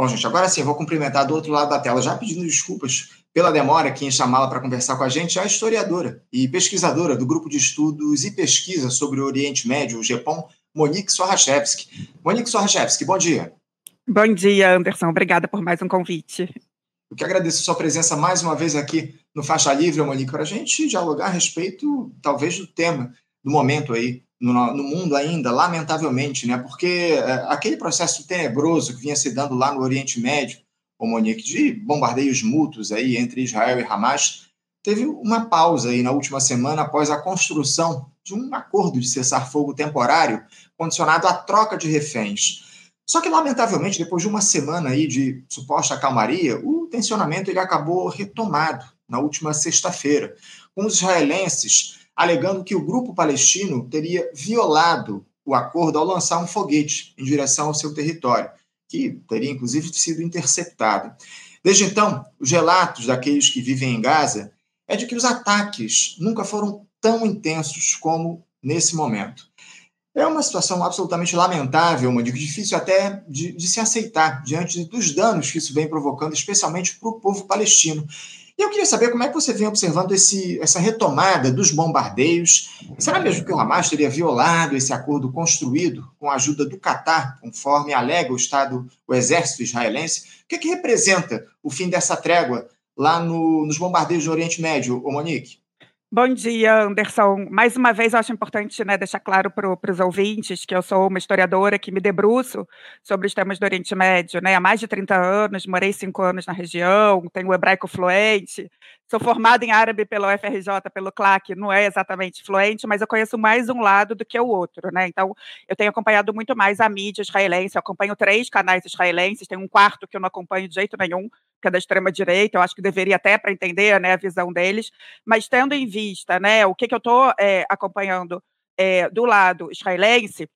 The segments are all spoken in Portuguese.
Bom, gente, agora sim, eu vou cumprimentar do outro lado da tela, já pedindo desculpas pela demora aqui em chamá-la para conversar com a gente, a historiadora e pesquisadora do Grupo de Estudos e Pesquisa sobre o Oriente Médio, o GEPOM, Monique Sorachevski. Monique Sorachevski, bom dia. Bom dia, Anderson. Obrigada por mais um convite. Eu que agradeço a sua presença mais uma vez aqui no Faixa Livre, Monique, para a gente dialogar a respeito, talvez, do tema do momento aí, no, no mundo ainda, lamentavelmente, né? Porque é, aquele processo tenebroso que vinha se dando lá no Oriente Médio, o Monique, de bombardeios mútuos aí entre Israel e Hamas, teve uma pausa aí na última semana após a construção de um acordo de cessar-fogo temporário condicionado à troca de reféns. Só que, lamentavelmente, depois de uma semana aí de suposta calmaria, o tensionamento ele acabou retomado na última sexta-feira, com os israelenses alegando que o grupo palestino teria violado o acordo ao lançar um foguete em direção ao seu território, que teria inclusive sido interceptado. Desde então, os relatos daqueles que vivem em Gaza é de que os ataques nunca foram tão intensos como nesse momento. É uma situação absolutamente lamentável, uma difícil até de, de, se aceitar diante dos danos que isso vem provocando, especialmente para o povo palestino. Eu queria saber como é que você vem observando esse, essa retomada dos bombardeios. Será mesmo que o Hamas teria violado esse acordo construído com a ajuda do Catar, conforme alega o Estado, o exército israelense? O que, é que representa o fim dessa trégua lá no, nos bombardeios do Oriente Médio, Monique? Bom dia, Anderson. Mais uma vez, eu acho importante né, deixar claro para os ouvintes que eu sou uma historiadora que me debruço sobre os temas do Oriente Médio. Né? Há mais de 30 anos, morei cinco anos na região, tenho hebraico fluente, sou formada em árabe pelo FRJ, pelo CLAC, não é exatamente fluente, mas eu conheço mais um lado do que o outro. Né? Então, eu tenho acompanhado muito mais a mídia israelense, eu acompanho três canais israelenses, tem um quarto que eu não acompanho de jeito nenhum, que é da extrema-direita, eu acho que deveria até para entender né, a visão deles, mas tendo em vista né, o que, que eu estou é, acompanhando é, do lado israelense,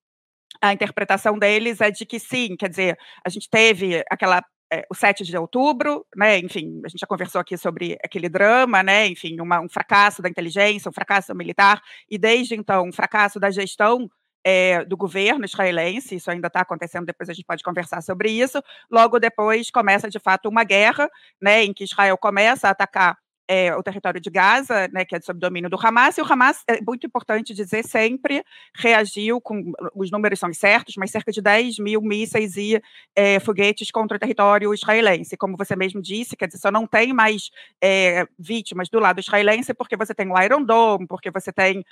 a interpretação deles é de que sim, quer dizer, a gente teve aquela é, o 7 de outubro, né, enfim, a gente já conversou aqui sobre aquele drama, né, enfim, uma, um fracasso da inteligência, um fracasso militar, e desde então, um fracasso da gestão é, do governo israelense, isso ainda está acontecendo, depois a gente pode conversar sobre isso. Logo depois começa, de fato, uma guerra, né, em que Israel começa a atacar é, o território de Gaza, né, que é sob domínio do Hamas, e o Hamas, é muito importante dizer, sempre reagiu com, os números são certos, mas cerca de 10 mil mísseis e é, foguetes contra o território israelense. Como você mesmo disse, quer dizer, só não tem mais é, vítimas do lado israelense porque você tem o Iron Dome, porque você tem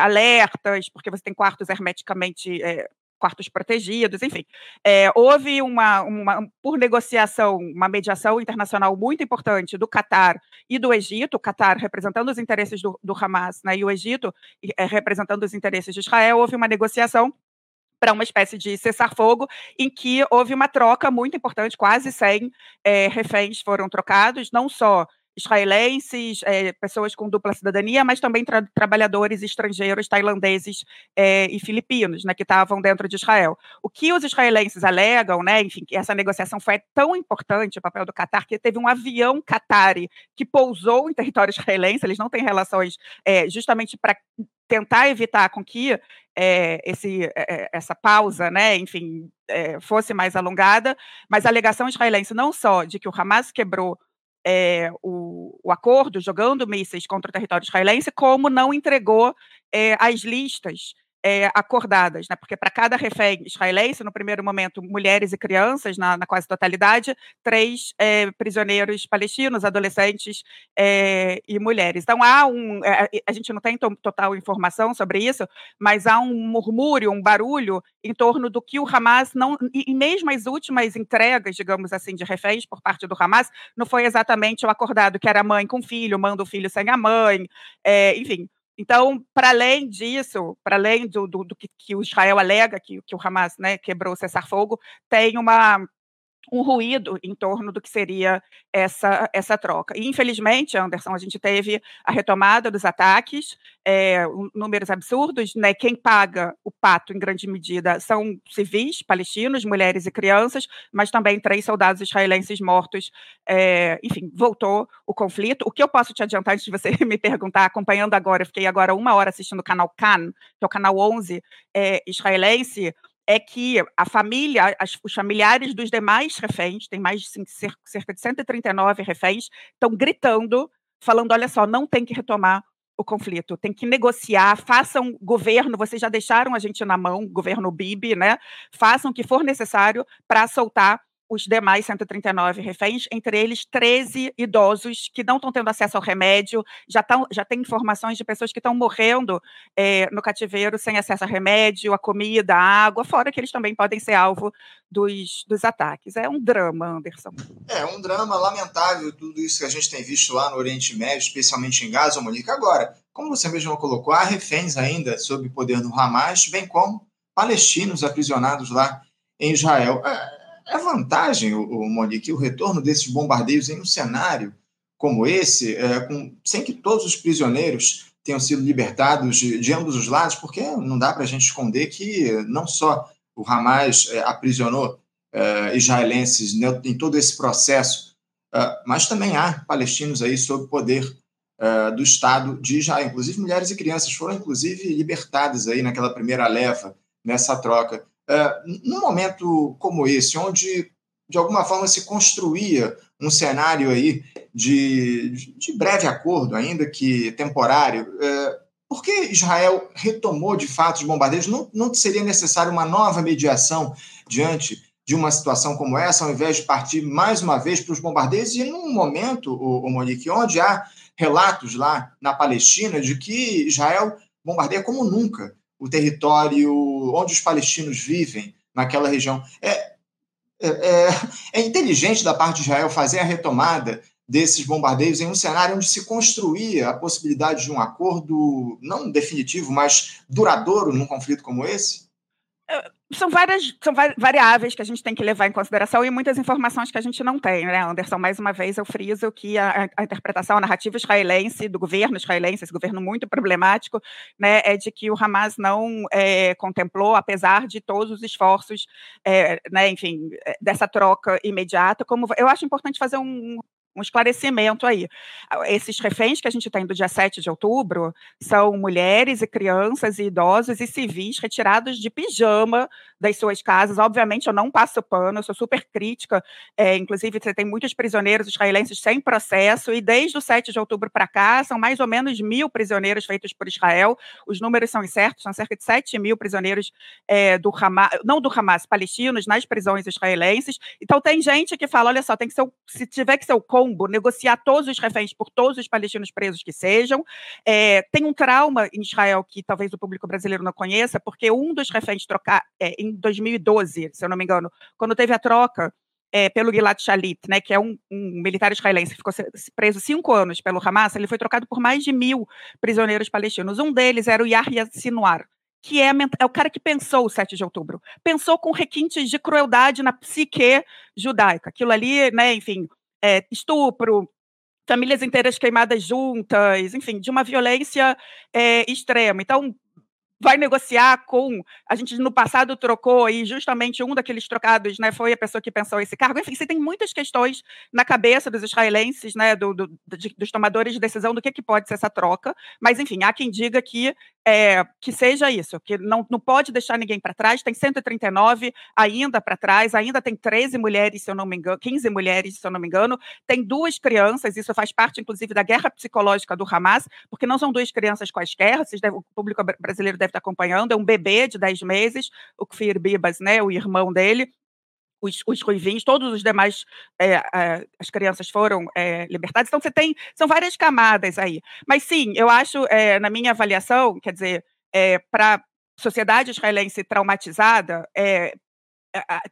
alertas, porque você tem quartos hermeticamente quartos protegidos, enfim. É, houve uma, uma, por negociação, uma mediação internacional muito importante do Catar e do Egito, o Catar representando os interesses do, do Hamas né, e o Egito é, representando os interesses de Israel, houve uma negociação para uma espécie de cessar-fogo, em que houve uma troca muito importante, quase 100 é, reféns foram trocados, não só israelenses, é, pessoas com dupla cidadania, mas também tra trabalhadores estrangeiros tailandeses é, e filipinos, né, que estavam dentro de Israel. O que os israelenses alegam, né, enfim, que essa negociação foi tão importante, o papel do Qatar, que teve um avião qatari que pousou em território israelense, eles não têm relações é, justamente para tentar evitar com que é, esse, é, essa pausa, né, enfim, é, fosse mais alongada, mas a alegação israelense não só de que o Hamas quebrou é, o, o, acordo jogando mísseis contra o território israelense, como não entregou é, as listas é, acordadas, né? porque para cada refém israelense, no primeiro momento, mulheres e crianças, na, na quase totalidade, três é, prisioneiros palestinos, adolescentes é, e mulheres. Então, há um. a gente não tem total informação sobre isso, mas há um murmúrio, um barulho em torno do que o Hamas não. E mesmo as últimas entregas, digamos assim, de reféns por parte do Hamas, não foi exatamente o acordado, que era mãe com filho, manda o filho sem a mãe, enfim então, para além disso, para além do, do, do que, que, o Israel alega que, que o Hamas né, quebrou o cessar-fogo, tem uma um ruído em torno do que seria essa, essa troca. E, infelizmente, Anderson, a gente teve a retomada dos ataques, é, números absurdos, né? Quem paga o pato, em grande medida, são civis palestinos, mulheres e crianças, mas também três soldados israelenses mortos. É, enfim, voltou o conflito. O que eu posso te adiantar antes de você me perguntar, acompanhando agora, eu fiquei agora uma hora assistindo o canal Can, que é o canal 11 é, israelense, é que a família, as, os familiares dos demais reféns, tem mais de cerca de 139 reféns, estão gritando, falando: olha só, não tem que retomar o conflito, tem que negociar, façam governo, vocês já deixaram a gente na mão, governo Bibi, né? Façam o que for necessário para soltar os demais 139 reféns, entre eles 13 idosos que não estão tendo acesso ao remédio, já, tão, já tem informações de pessoas que estão morrendo é, no cativeiro sem acesso a remédio, a comida, a água, fora que eles também podem ser alvo dos, dos ataques. É um drama, Anderson. É um drama lamentável, tudo isso que a gente tem visto lá no Oriente Médio, especialmente em Gaza, Monique. Agora, como você mesmo colocou, há reféns ainda sob o poder do Hamas, bem como palestinos aprisionados lá em Israel. É, é vantagem, o, Monique, o retorno desses bombardeios em um cenário como esse, é, com, sem que todos os prisioneiros tenham sido libertados de, de ambos os lados, porque não dá para a gente esconder que não só o Hamas é, aprisionou é, israelenses em todo esse processo, é, mas também há palestinos aí sob poder é, do Estado de Israel. Inclusive, mulheres e crianças foram, inclusive, libertadas aí naquela primeira leva, nessa troca. Uh, num momento como esse, onde de alguma forma se construía um cenário aí de, de breve acordo, ainda que temporário, uh, por que Israel retomou de fato os bombardeios? Não, não seria necessário uma nova mediação diante de uma situação como essa, ao invés de partir mais uma vez para os bombardeios? E num momento, o, o Monique, onde há relatos lá na Palestina de que Israel bombardeia como nunca o território onde os palestinos vivem, naquela região. É, é, é, é inteligente da parte de Israel fazer a retomada desses bombardeios em um cenário onde se construía a possibilidade de um acordo, não definitivo, mas duradouro num conflito como esse? São várias são variáveis que a gente tem que levar em consideração e muitas informações que a gente não tem, né, Anderson? Mais uma vez eu friso que a, a interpretação, a narrativa israelense, do governo israelense, esse governo muito problemático, né, é de que o Hamas não é, contemplou, apesar de todos os esforços, é, né, enfim, é, dessa troca imediata, como eu acho importante fazer um, um esclarecimento aí. Esses reféns que a gente tem do dia 7 de outubro são mulheres e crianças e idosos e civis retirados de pijama das suas casas. Obviamente, eu não passo pano, eu sou super crítica. É, inclusive, você tem muitos prisioneiros israelenses sem processo, e desde o 7 de outubro para cá, são mais ou menos mil prisioneiros feitos por Israel. Os números são incertos, são cerca de 7 mil prisioneiros é, do Hamas, não do Hamas, palestinos, nas prisões israelenses. Então, tem gente que fala: olha só, tem que ser se tiver que ser o negociar todos os reféns por todos os palestinos presos que sejam. É, tem um trauma em Israel que talvez o público brasileiro não conheça, porque um dos reféns trocar é, em 2012, se eu não me engano, quando teve a troca é, pelo Gilad Shalit, né, que é um, um, militar israelense que ficou preso cinco anos pelo Hamas, ele foi trocado por mais de mil prisioneiros palestinos. Um deles era o Yahya Sinwar, que é, é, o cara que pensou o 7 de outubro. Pensou com requintes de crueldade na psique judaica. Aquilo ali, né, enfim, é, estupro, famílias inteiras queimadas juntas, enfim, de uma violência é, extrema. Então, vai negociar com. A gente no passado trocou e justamente um daqueles trocados né, foi a pessoa que pensou esse cargo. Enfim, você tem muitas questões na cabeça dos israelenses, né, do, do, de, dos tomadores de decisão do que, que pode ser essa troca. Mas, enfim, há quem diga que, é, que seja isso, que não, não pode deixar ninguém para trás. Tem 139 ainda para trás, ainda tem 13 mulheres, se eu não me engano, 15 mulheres, se eu não me engano. Tem duas crianças, isso faz parte, inclusive, da guerra psicológica do Hamas, porque não são duas crianças quaisquer, o público brasileiro deve está acompanhando, é um bebê de 10 meses, o Kfir Bibas, né, o irmão dele, os, os ruivinhos, todos os demais, é, é, as crianças foram é, libertadas. Então, você tem, são várias camadas aí. Mas, sim, eu acho, é, na minha avaliação, quer dizer, para sociedade israelense traumatizada, é,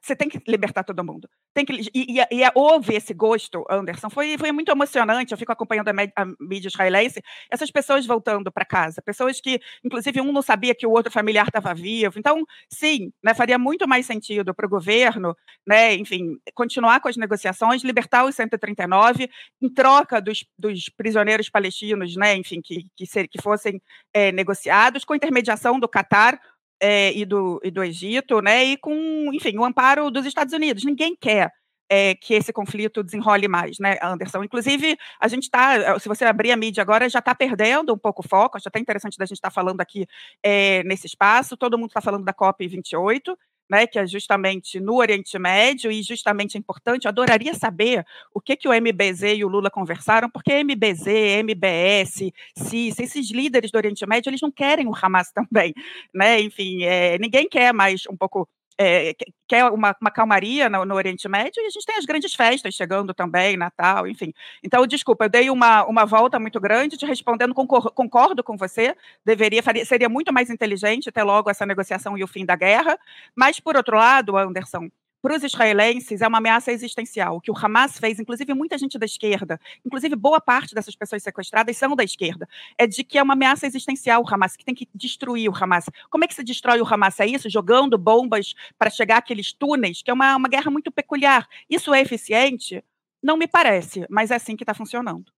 você tem que libertar todo mundo. Tem que, e, e, e, houve esse gosto, Anderson. Foi, foi muito emocionante. Eu fico acompanhando a, a mídia israelense, essas pessoas voltando para casa, pessoas que, inclusive, um não sabia que o outro familiar estava vivo. Então, sim, né, faria muito mais sentido para o governo, né, enfim, continuar com as negociações, libertar os 139 em troca dos, dos prisioneiros palestinos, né, enfim, que, que, ser, que fossem é, negociados, com intermediação do Catar é, e, do, e do Egito, né, e com, enfim, o amparo dos Estados Unidos. Ninguém quer é, que esse conflito desenrole mais, né, Anderson? Inclusive, a gente está, se você abrir a mídia agora, já está perdendo um pouco o foco, acho até interessante da gente estar tá falando aqui é, nesse espaço, todo mundo está falando da COP28, né, que é justamente no Oriente Médio, e justamente é importante, eu adoraria saber o que, que o MBZ e o Lula conversaram, porque MBZ, MBS, CIS, esses líderes do Oriente Médio, eles não querem o Hamas também, né, enfim, é, ninguém quer mais um pouco é, quer uma, uma calmaria no, no, Oriente Médio, e a gente tem as grandes festas chegando também, Natal, enfim. Então, desculpa, eu dei uma, uma volta muito grande, te respondendo, concordo, concordo com você, deveria, faria, seria muito mais inteligente ter logo essa negociação e o fim da guerra, mas, por outro lado, Anderson, para os israelenses é uma ameaça existencial. O que o Hamas fez, inclusive muita gente da esquerda, inclusive boa parte dessas pessoas sequestradas são da esquerda, é de que é uma ameaça existencial o Hamas, que tem que destruir o Hamas. Como é que se destrói o Hamas? É isso? Jogando bombas para chegar àqueles túneis, que é uma, uma guerra muito peculiar. Isso é eficiente? Não me parece, mas é assim que está funcionando.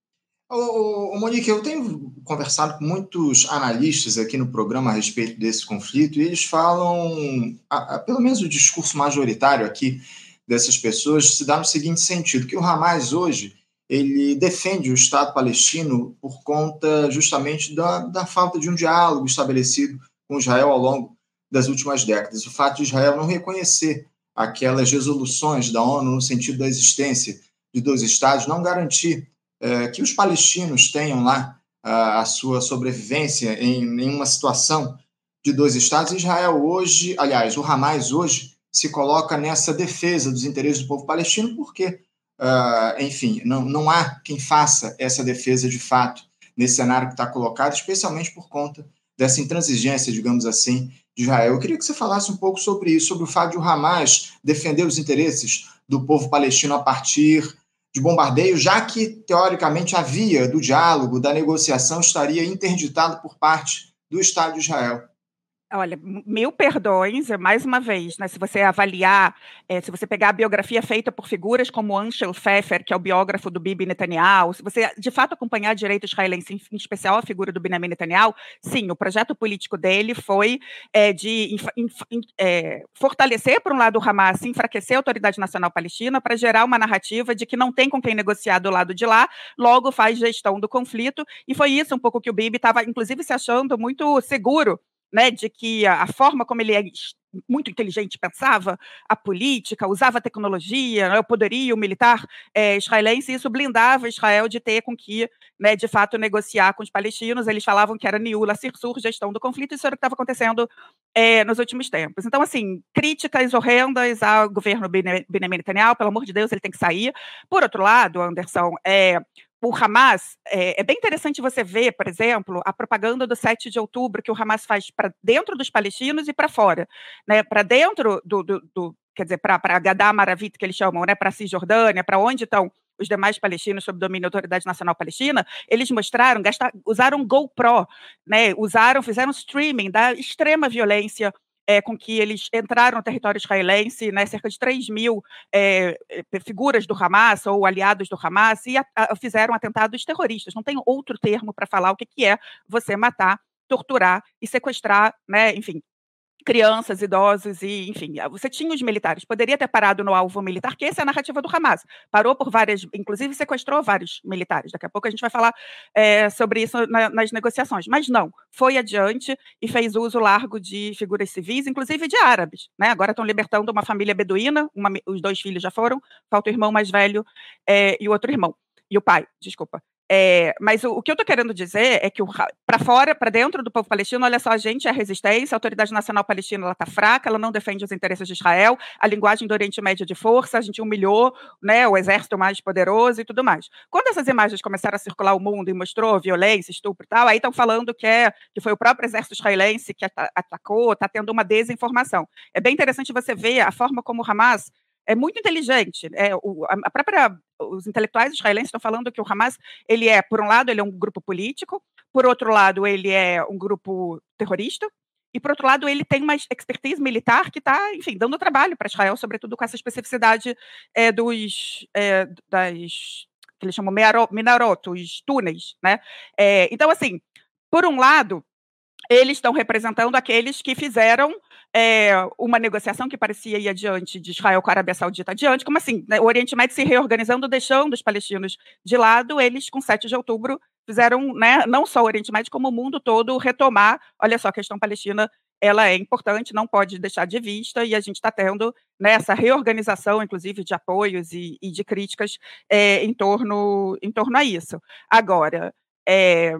Ô, Monique, eu tenho conversado com muitos analistas aqui no programa a respeito desse conflito e eles falam, a, a, pelo menos o discurso majoritário aqui dessas pessoas se dá no seguinte sentido, que o Hamas hoje ele defende o Estado palestino por conta justamente da, da falta de um diálogo estabelecido com Israel ao longo das últimas décadas. O fato de Israel não reconhecer aquelas resoluções da ONU no sentido da existência de dois Estados, não garantir é, que os palestinos tenham lá a, sua sobrevivência em, em uma situação de dois estados. Israel hoje, aliás, o Hamas hoje se coloca nessa defesa dos interesses do povo palestino, porque, uh, enfim, não, não há quem faça essa defesa de fato nesse cenário que está colocado, especialmente por conta dessa intransigência, digamos assim, de Israel. Eu queria que você falasse um pouco sobre isso, sobre o fato de o Hamas defender os interesses do povo palestino a partir de bombardeio, já que, teoricamente, a via do diálogo, da negociação, estaria interditada por parte do Estado de Israel. Olha, mil perdões, mais uma vez, né, se você avaliar, é, se você pegar a biografia feita por figuras como Anshel Pfeffer, que é o biógrafo do Bibi Netanyahu, se você de fato acompanhar a direita israelense, em especial a figura do Benjamin Netanyahu, sim, o projeto político dele foi é, de é, fortalecer, por um lado, o Hamas, enfraquecer a Autoridade Nacional Palestina, para gerar uma narrativa de que não tem com quem negociar do lado de lá, logo faz gestão do conflito, e foi isso um pouco que o Bibi estava, inclusive, se achando muito seguro né, de que a, a, forma como ele é muito inteligente pensava, a política, usava a tecnologia, né, o poderio militar é, israelense, e isso blindava Israel de ter com que, né, de fato, negociar com os palestinos. Eles falavam que era Niula Sirsur, gestão do conflito, isso era o que estava acontecendo é, nos últimos tempos. Então, assim, críticas horrendas ao governo Benjamin Netanyahu, pelo amor de Deus, ele tem que sair. Por outro lado, Anderson, é, o Hamas, é, é, bem interessante você ver, por exemplo, a propaganda do 7 de outubro que o Hamas faz para dentro dos palestinos e para fora. Né? Para dentro do, do, do, quer dizer, para Gadá Maravit, que eles chamam, né? para Cisjordânia, para onde estão os demais palestinos sob domínio da Autoridade Nacional Palestina, eles mostraram, gastar, usaram GoPro, né? usaram, fizeram streaming da extrema violência é, com que eles entraram no território israelense, né, cerca de 3 mil é, figuras do Hamas ou aliados do Hamas, e a, a, fizeram atentados terroristas. Não tem outro termo para falar o que, que é você matar, torturar e sequestrar, né, enfim, crianças, idosos e, enfim, você tinha os militares. Poderia ter parado no alvo militar, que essa é a narrativa do Hamas. Parou por várias, inclusive sequestrou vários militares. Daqui a pouco a gente vai falar é, sobre isso na, nas negociações. Mas não, foi adiante e fez uso largo de figuras civis, inclusive de árabes. Né? Agora estão libertando uma família beduína, uma, os dois filhos já foram, falta o irmão mais velho é, e o outro irmão. E o pai, desculpa. É, mas o, o, que eu estou querendo dizer é que para fora, para dentro do povo palestino, olha só, a gente é resistência, a Autoridade Nacional Palestina está fraca, ela não defende os interesses de Israel, a linguagem do Oriente Médio é de força, a gente humilhou né, o exército mais poderoso e tudo mais. Quando essas imagens começaram a circular o mundo e mostrou violência, estupro e tal, aí estão falando que, é, que foi o próprio exército israelense que atacou, está tendo uma desinformação. É bem interessante você ver a forma como o Hamas é muito inteligente. É, o, a própria, os intelectuais israelenses estão falando que o Hamas, ele é, por um lado, ele é um grupo político, por outro lado, ele é um grupo terrorista, e por outro lado, ele tem uma expertise militar que está, enfim, dando trabalho para Israel, sobretudo com essa especificidade é, dos é, das que eles chamam minarot, os túneis, né? É, então, assim, por um lado, eles estão representando aqueles que fizeram é, uma negociação que parecia ir adiante de Israel com a Arábia Saudita adiante, como assim? Né, o Oriente Médio se reorganizando, deixando os palestinos de lado, eles, com 7 de outubro, fizeram, né, não só o Oriente Médio, como o mundo todo, retomar, olha só, a questão palestina ela é importante, não pode deixar de vista, e a gente está tendo né, essa reorganização, inclusive, de apoios e, e de críticas é, em, torno, em torno a isso. Agora, é,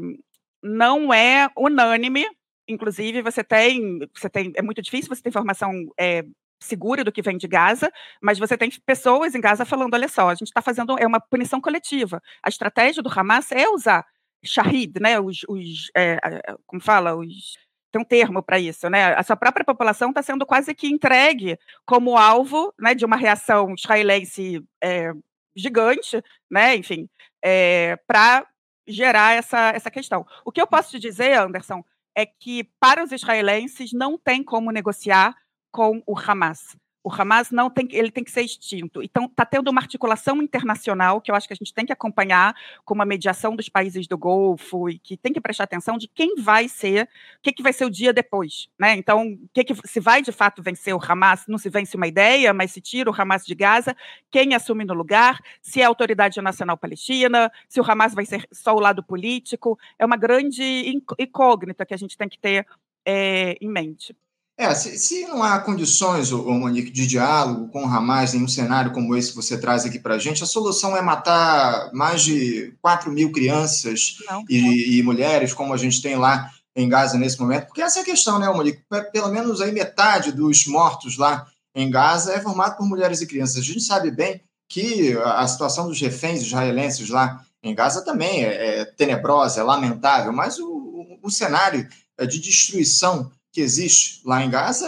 não é unânime, inclusive você tem, você tem, é muito difícil você ter informação é, segura do que vem de Gaza, mas você tem pessoas em Gaza falando, olha só, a gente está fazendo é uma punição coletiva. A estratégia do Hamas é usar shahid, né, os, os é, como fala, os tem um termo para isso, né? A sua própria população está sendo quase que entregue como alvo, né, de uma reação israelense é, gigante, né? Enfim, é, para gerar essa, essa questão. O que eu posso te dizer, Anderson, é que para os israelenses não tem como negociar com o Hamas. O Hamas não tem, ele tem que ser extinto. Então, está tendo uma articulação internacional que eu acho que a gente tem que acompanhar com uma mediação dos países do Golfo e que tem que prestar atenção de quem vai ser, o que, que vai ser o dia depois. Né? Então, que que, se vai de fato vencer o Hamas, não se vence uma ideia, mas se tira o Hamas de Gaza, quem assume no lugar, se é a Autoridade Nacional Palestina, se o Hamas vai ser só o lado político. É uma grande incógnita que a gente tem que ter é, em mente. É, se, se, não há condições, ô, Monique, de diálogo com o Hamas em um cenário como esse que você traz aqui para a gente, a solução é matar mais de 4 mil crianças e, e, mulheres, como a gente tem lá em Gaza nesse momento, porque essa é a questão, né, Monique? Pelo menos aí metade dos mortos lá em Gaza é formado por mulheres e crianças. A gente sabe bem que a situação dos reféns israelenses lá em Gaza também é, é tenebrosa, é lamentável, mas o, o, o cenário de destruição que existe lá em Gaza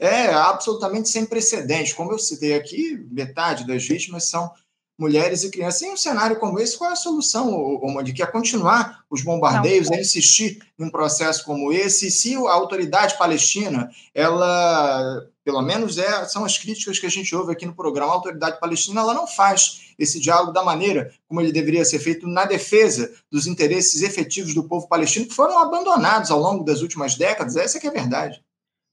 é absolutamente sem precedentes. Como eu citei aqui, metade das vítimas são mulheres e crianças. Em um cenário como esse, qual é a solução, Omandi? Que é continuar os bombardeios, é insistir num processo como esse? E se a autoridade palestina, ela, pelo menos é, são as críticas que a gente ouve aqui no programa, a autoridade palestina, ela não faz esse diálogo da maneira como ele deveria ser feito na defesa dos interesses efetivos do povo palestino, que foram abandonados ao longo das últimas décadas. Essa é que é a verdade.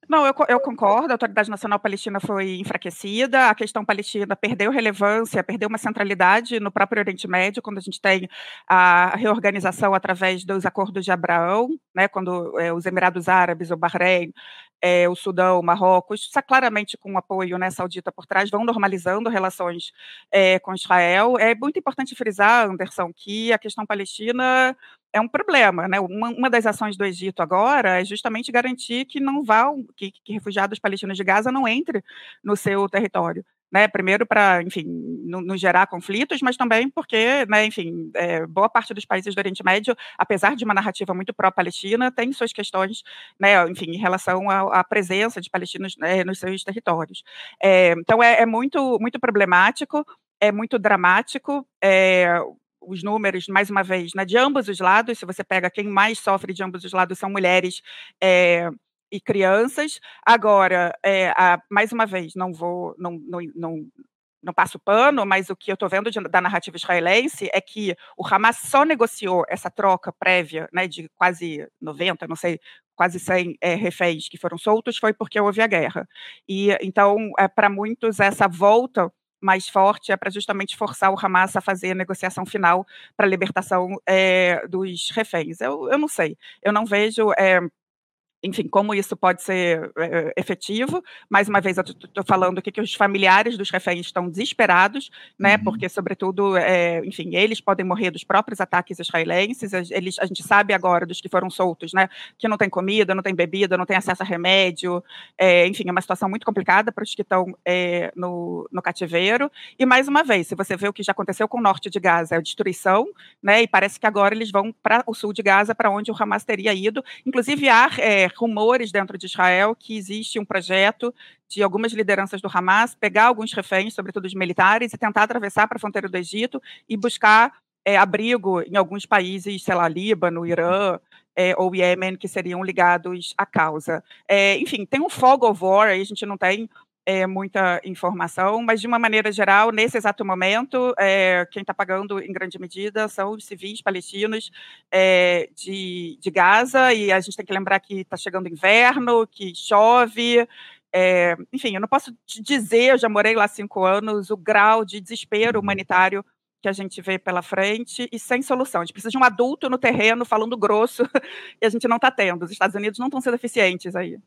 Não, eu, eu, concordo, a Autoridade Nacional Palestina foi enfraquecida, a questão palestina perdeu relevância, perdeu uma centralidade no próprio Oriente Médio, quando a gente tem a reorganização através dos acordos de Abraão, né, quando é, os Emirados Árabes, o Bahrein, é, o Sudão, o Marrocos, claramente com o apoio né, saudita por trás, vão normalizando relações é, com Israel. É muito importante frisar, Anderson, que a questão palestina é um problema, né? Uma, uma, das ações do Egito agora é justamente garantir que não vão, que, que refugiados palestinos de Gaza não entrem no seu território, né? Primeiro para, enfim, não, gerar conflitos, mas também porque, né? Enfim, é, boa parte dos países do Oriente Médio, apesar de uma narrativa muito pró-Palestina, tem suas questões, né? Enfim, em relação à, à presença de palestinos né, nos seus territórios. É, então é, é muito, muito problemático é muito dramático. É, os números, mais uma vez, né, de ambos os lados, se você pega quem mais sofre de ambos os lados são mulheres é, e crianças. Agora, é, a, mais uma vez, não vou, não, não, não, não passo pano, mas o que eu estou vendo de, da narrativa israelense é que o Hamas só negociou essa troca prévia, né, de quase 90, não sei, quase 100 é, reféns que foram soltos, foi porque houve a guerra. E então, é, para muitos, essa volta mais forte é para justamente forçar o Hamas a fazer a negociação final para a libertação é, dos reféns. Eu, eu não sei, eu não vejo. É, enfim, como isso pode ser é, efetivo. Mais uma vez, eu estou falando aqui que os familiares dos reféns estão desesperados, né? Uhum. Porque, sobretudo, é, enfim, eles podem morrer dos próprios ataques israelenses. Eles, a gente sabe agora dos que foram soltos, né? Que não tem comida, não tem bebida, não tem acesso a remédio. É, enfim, é uma situação muito complicada para os que estão no, no cativeiro. E mais uma vez, se você vê o que já aconteceu com o norte de Gaza, é a destruição, né? E parece que agora eles vão para o sul de Gaza, para onde o Hamas teria ido. Inclusive, há rumores dentro de Israel que existe um projeto de algumas lideranças do Hamas pegar alguns reféns, sobretudo os militares, e tentar atravessar para a fronteira do Egito e buscar é, abrigo em alguns países, sei lá, Líbano, Irã é, ou Iêmen, que seriam ligados à causa. É, enfim, tem um fog of war, aí a gente não tem é, muita informação, mas de uma maneira geral, nesse exato momento, é, quem está pagando em grande medida são os civis palestinos é, de, de Gaza, e a gente tem que lembrar que está chegando inverno, que chove, é, enfim, eu não posso te dizer, eu já morei lá cinco anos, o grau de desespero humanitário que a gente vê pela frente e sem solução. A gente precisa de um adulto no terreno falando grosso e a gente não está tendo. Os Estados Unidos não estão sendo eficientes aí.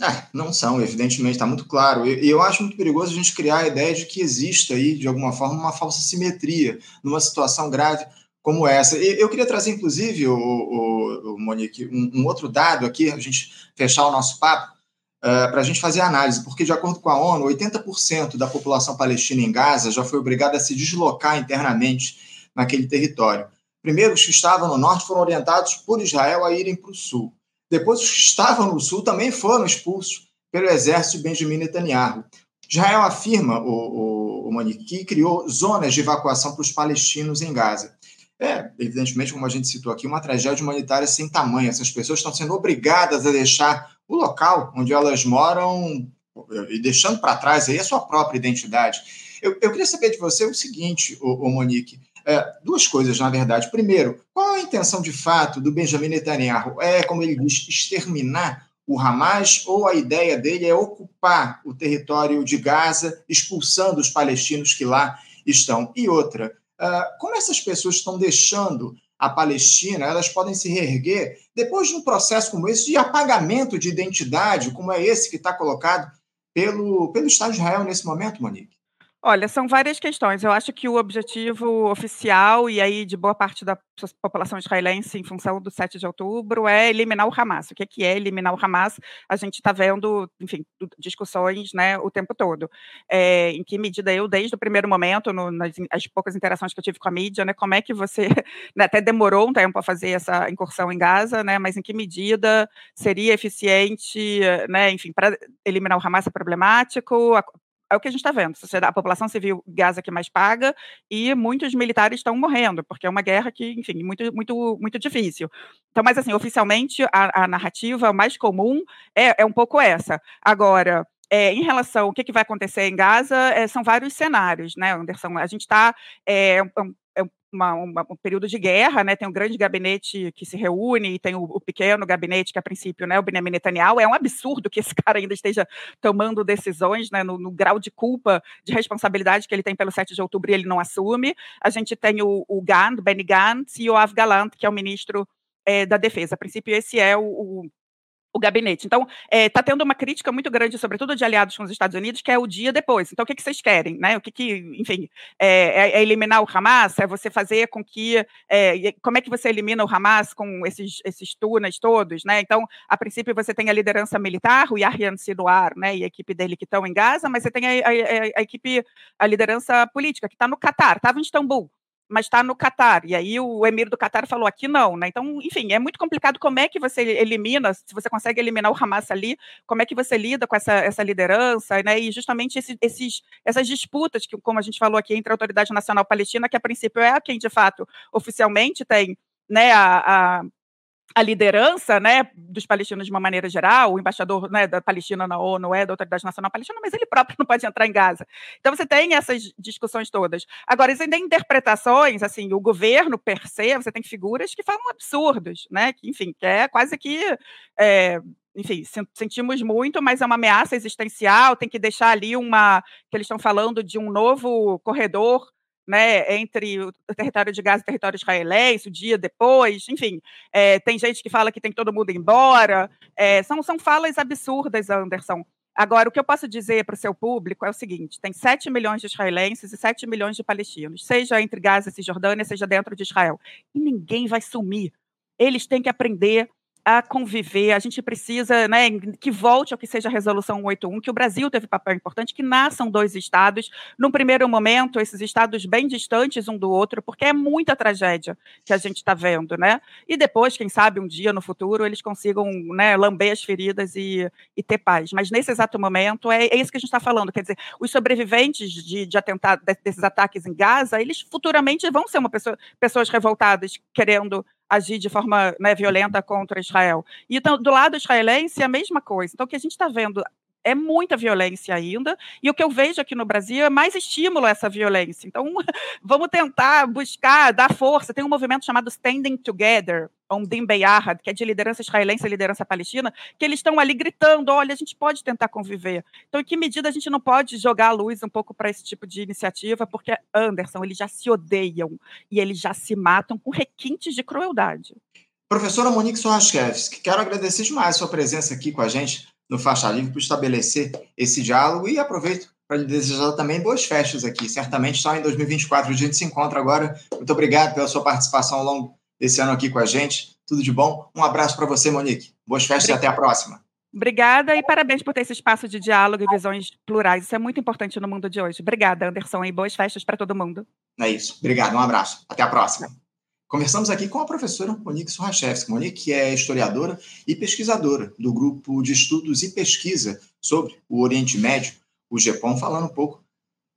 É, não são, evidentemente, está muito claro. E, eu acho muito perigoso a gente criar a ideia de que exista aí, de alguma forma, uma falsa simetria numa situação grave como essa. Eu queria trazer, inclusive, o, o, o Monique, um, um, outro dado aqui, a gente fechar o nosso papo, uh, para a gente fazer a análise, porque, de acordo com a ONU, 80% da população palestina em Gaza já foi obrigada a se deslocar internamente naquele território. Primeiro, os que estavam no norte foram orientados por Israel a irem para o sul. Depois, os que estavam no sul também foram expulsos pelo exército de Benjamin Netanyahu. Israel afirma, o, o, o Monique, que criou zonas de evacuação para os palestinos em Gaza. É, evidentemente, como a gente citou aqui, uma tragédia humanitária sem tamanho. Essas pessoas estão sendo obrigadas a deixar o local onde elas moram e deixando para trás aí a sua própria identidade. Eu, eu queria saber de você o seguinte, o, Monique, é, duas coisas, na verdade. Primeiro, qual a intenção de fato do Benjamin Netanyahu? É, como ele diz, exterminar o Hamas ou a ideia dele é ocupar o território de Gaza, expulsando os palestinos que lá estão? E outra, ah, como essas pessoas estão deixando a Palestina, elas podem se reerguer depois de um processo como esse de apagamento de identidade, como é esse que está colocado pelo, pelo Estado de Israel nesse momento, Monique? Olha, são várias questões. Eu acho que o objetivo oficial, e aí de boa parte da população israelense em função do 7 de outubro, é eliminar o Hamas. O que é, é eliminar o Hamas? A gente está vendo, enfim, discussões né, o tempo todo. É, em que medida eu, desde o primeiro momento, no, nas as poucas interações que eu tive com a mídia, né, como é que você, né, até demorou um tempo a fazer essa incursão em Gaza, né, mas em que medida seria eficiente, né, enfim, para eliminar o Hamas é problemático, é o que a gente está vendo. A população civil Gaza que mais paga e muitos militares estão morrendo, porque é uma guerra que, enfim, muito, muito, muito difícil. Então, mas assim, oficialmente a, a narrativa mais comum é, é um pouco essa. Agora, é, em relação ao que, que vai acontecer em Gaza, é, são vários cenários, né, Anderson? A gente está. É, é, é uma, uma, um período de guerra, né? Tem um grande gabinete que se reúne e tem o, o, pequeno gabinete que, a princípio, né, o Benjamin Netanyahu. É um absurdo que esse cara ainda esteja tomando decisões, né, no, no grau de culpa, de responsabilidade que ele tem pelo 7 de outubro e ele não assume. A gente tem o, o Gantz, Benny Gantz e o Av Galant, que é o ministro é, da Defesa. A princípio, esse é o, o o gabinete. Então, está eh, é, tendo uma crítica muito grande, sobretudo de aliados com os Estados Unidos, que é o dia depois. Então, o que, que vocês querem? Né? O que, que enfim, é, é, eliminar o Hamas? É você fazer com que. como é que você elimina o Hamas com esses, esses túneis todos? Né? Então, a princípio, você tem a liderança militar, o Yahya Sinuar né, e a equipe dele que estão em Gaza, mas você tem a, a, a equipe, a liderança política, que está no Catar, estava em Istambul mas está no Catar. E aí o emir do Catar falou aqui não, né? Então, enfim, é muito complicado como é que você elimina, se você consegue eliminar o Hamas ali, como é que você lida com essa, essa liderança, né? E justamente esse, esses, essas disputas que, como a gente falou aqui, entre a Autoridade Nacional Palestina, que a princípio é quem de fato oficialmente tem né, a, a a liderança né, dos palestinos de uma maneira geral, o embaixador né, da Palestina na ONU é da Autoridade Nacional Palestina, mas ele próprio não pode entrar em Gaza. Então você tem essas discussões todas. Agora, existem interpretações, assim, o governo per se, você tem figuras que falam absurdos, né? Que, enfim, que é quase que. É, enfim, sentimos muito, mas é uma ameaça existencial, tem que deixar ali uma. que eles estão falando de um novo corredor né, entre o território de Gaza e o território israelense, o dia depois, enfim, é, tem gente que fala que tem que todo mundo ir embora, é, são, são falas absurdas, Anderson. Agora, o que eu posso dizer para o seu público é o seguinte: tem 7 milhões de israelenses e 7 milhões de palestinos, seja entre Gaza e Cisjordânia, seja dentro de Israel. E ninguém vai sumir. Eles têm que aprender a conviver, a gente precisa né, que volte ao que seja a resolução 181, que o Brasil teve papel importante, que nasçam dois estados, num primeiro momento, esses estados bem distantes um do outro, porque é muita tragédia que a gente está vendo, né? E depois, quem sabe, um dia no futuro, eles consigam né, lamber as feridas e, e ter paz. Mas nesse exato momento, é, é isso que a gente está falando, quer dizer, os sobreviventes de, de atentado, desses ataques em Gaza, eles futuramente vão ser uma pessoa, pessoas revoltadas querendo agir de forma né, violenta contra Israel. E então, do lado israelense, a mesma coisa. Então, o que a gente está vendo é muita violência ainda, e o que eu vejo aqui no Brasil é mais estímulo a essa violência. Então, vamos tentar buscar, dar força. Tem um movimento chamado Standing Together, Omdim Beyahad, que é de liderança israelense e liderança palestina, que eles estão ali gritando: olha, a gente pode tentar conviver. Então, em que medida a gente não pode jogar a luz um pouco para esse tipo de iniciativa? Porque, Anderson, eles já se odeiam e eles já se matam com requintes de crueldade. Professora Monique Sorraschewski, quero agradecer demais a sua presença aqui com a gente no Faixa Livre por estabelecer esse diálogo e aproveito para lhe desejar também boas festas aqui. Certamente só em 2024 a gente se encontra agora. Muito obrigado pela sua participação ao longo desse ano aqui com a gente. Tudo de bom. Um abraço para você, Monique. Boas festas Obrigada. e até a próxima. Obrigada e parabéns por ter esse espaço de diálogo e visões plurais. Isso é muito importante no mundo de hoje. Obrigada, Anderson, e boas festas para todo mundo. É isso. Obrigado. Um abraço. Até a próxima. Conversamos aqui com a professora Monique Surrachevski. Monique é historiadora e pesquisadora do grupo de estudos e pesquisa sobre o Oriente Médio, o GEPOM, falando um pouco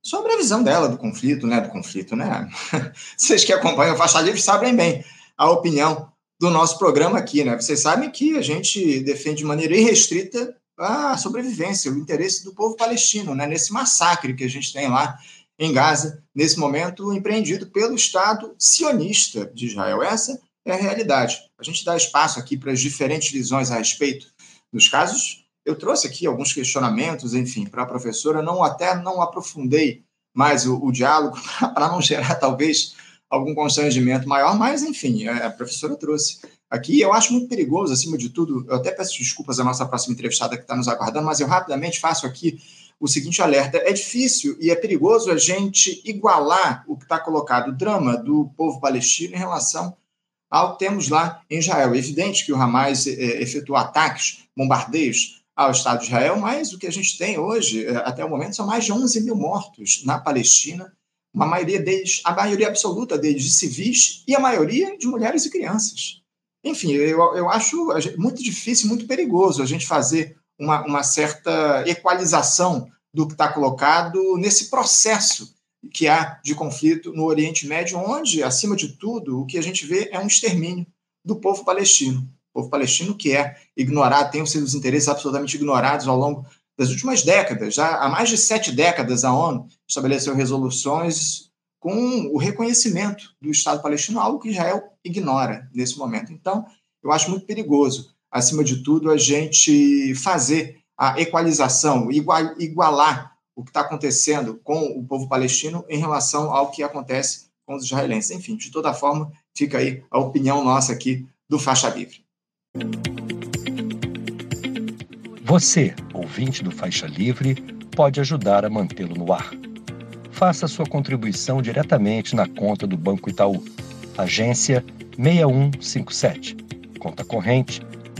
sobre a visão dela do conflito, né? Do conflito, né? Vocês que acompanham o Faixa Livre sabem bem a opinião do nosso programa aqui, né? Vocês sabem que a gente defende de maneira irrestrita a sobrevivência, o interesse do povo palestino, né? Nesse massacre que a gente tem lá em Gaza, nesse momento empreendido pelo Estado sionista de Israel. Essa é a realidade. A gente dá espaço aqui para as diferentes visões a respeito dos casos. Eu trouxe aqui alguns questionamentos, enfim, para a professora, não até não aprofundei mais o, o diálogo para não gerar talvez algum constrangimento maior, mas enfim, a professora trouxe aqui. Eu acho muito perigoso, acima de tudo. Eu até peço desculpas à nossa próxima entrevistada que está nos aguardando, mas eu rapidamente faço aqui o seguinte alerta: é difícil e é perigoso a gente igualar o que está colocado, o drama do povo palestino em relação ao temos lá em Israel. É evidente que o Hamas é, efetuou ataques, bombardeios ao Estado de Israel, mas o que a gente tem hoje, é, até o momento, são mais de 11 mil mortos na Palestina, uma maioria deles, a maioria absoluta deles de civis e a maioria de mulheres e crianças. Enfim, eu, eu acho muito difícil, muito perigoso a gente fazer uma, uma certa equalização do que está colocado nesse processo que há de conflito no Oriente Médio, onde, acima de tudo, o que a gente vê é um extermínio do povo palestino. O povo palestino que é ignorado, tem os seus interesses absolutamente ignorados ao longo das últimas décadas. Já há mais de sete décadas, a ONU estabeleceu resoluções com o reconhecimento do Estado palestino, algo que Israel ignora nesse momento. Então, eu acho muito perigoso acima de tudo, a gente fazer a equalização, igualar o que está acontecendo com o povo palestino em relação ao que acontece com os israelenses. Enfim, de toda forma, fica aí a opinião nossa aqui do Faixa Livre. Você, ouvinte do Faixa Livre, pode ajudar a mantê-lo no ar. Faça sua contribuição diretamente na conta do Banco Itaú, agência 6157, conta corrente